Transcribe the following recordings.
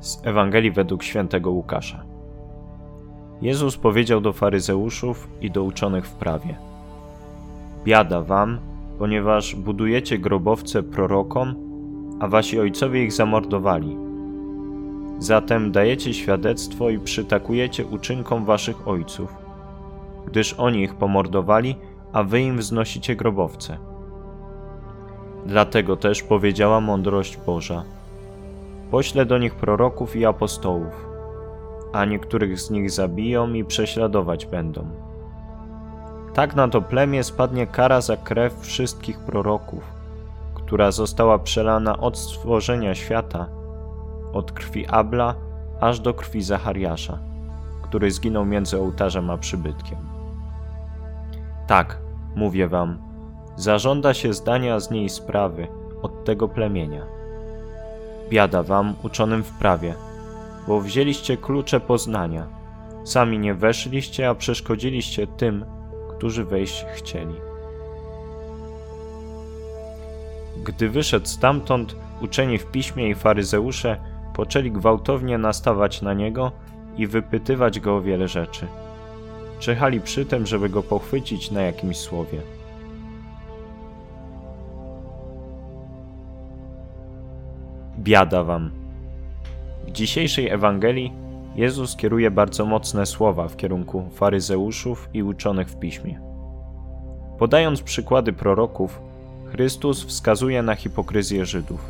Z Ewangelii według świętego Łukasza. Jezus powiedział do faryzeuszów i do uczonych w prawie: Biada wam, ponieważ budujecie grobowce prorokom, a wasi ojcowie ich zamordowali. Zatem dajecie świadectwo i przytakujecie uczynkom waszych ojców, gdyż oni ich pomordowali, a wy im wznosicie grobowce. Dlatego też powiedziała mądrość Boża: Poślę do nich proroków i apostołów, a niektórych z nich zabiją i prześladować będą. Tak na to plemię spadnie kara za krew wszystkich proroków, która została przelana od stworzenia świata, od krwi Abla aż do krwi Zachariasza, który zginął między ołtarzem a przybytkiem. Tak, mówię wam, zażąda się zdania z niej sprawy od tego plemienia. Biada wam, uczonym w prawie, bo wzięliście klucze poznania. Sami nie weszliście, a przeszkodziliście tym, którzy wejść chcieli. Gdy wyszedł stamtąd, uczeni w piśmie i faryzeusze poczęli gwałtownie nastawać na niego i wypytywać go o wiele rzeczy. Czekali przy tym, żeby go pochwycić na jakimś słowie. Biada wam. W dzisiejszej Ewangelii Jezus kieruje bardzo mocne słowa w kierunku faryzeuszów i uczonych w piśmie. Podając przykłady proroków, Chrystus wskazuje na hipokryzję Żydów.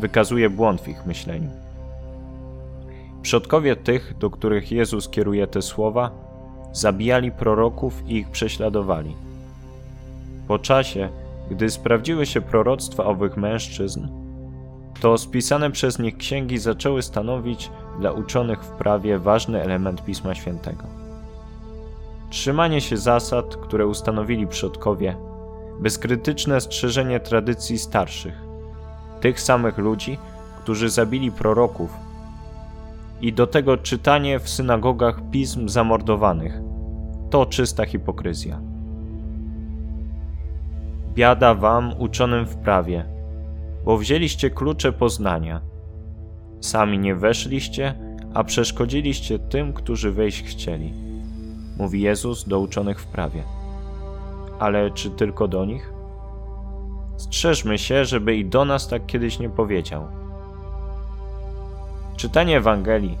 Wykazuje błąd w ich myśleniu. Przodkowie tych, do których Jezus kieruje te słowa, zabijali proroków i ich prześladowali. Po czasie, gdy sprawdziły się proroctwa owych mężczyzn, to spisane przez nich księgi zaczęły stanowić dla uczonych w prawie ważny element Pisma Świętego. Trzymanie się zasad, które ustanowili przodkowie, bezkrytyczne strzeżenie tradycji starszych, tych samych ludzi, którzy zabili proroków, i do tego czytanie w synagogach pism zamordowanych to czysta hipokryzja. Biada wam, uczonym w prawie, bo wzięliście klucze poznania. Sami nie weszliście, a przeszkodziliście tym, którzy wejść chcieli. Mówi Jezus do uczonych w prawie. Ale czy tylko do nich? Strzeżmy się, żeby i do nas tak kiedyś nie powiedział. Czytanie Ewangelii,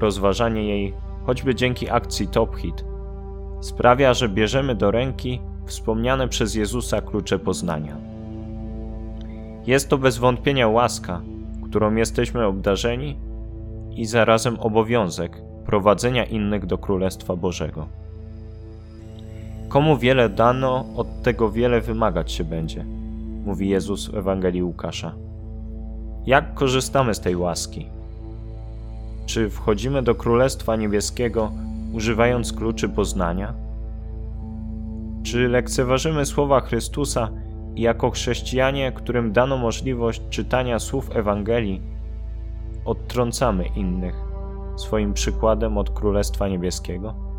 rozważanie jej, choćby dzięki akcji Top Hit, sprawia, że bierzemy do ręki wspomniane przez Jezusa klucze poznania. Jest to bez wątpienia łaska, którą jesteśmy obdarzeni i zarazem obowiązek prowadzenia innych do Królestwa Bożego. Komu wiele dano, od tego wiele wymagać się będzie, mówi Jezus w Ewangelii Łukasza. Jak korzystamy z tej łaski? Czy wchodzimy do Królestwa Niebieskiego używając kluczy poznania? Czy lekceważymy słowa Chrystusa jako chrześcijanie, którym dano możliwość czytania słów Ewangelii, odtrącamy innych swoim przykładem od Królestwa Niebieskiego?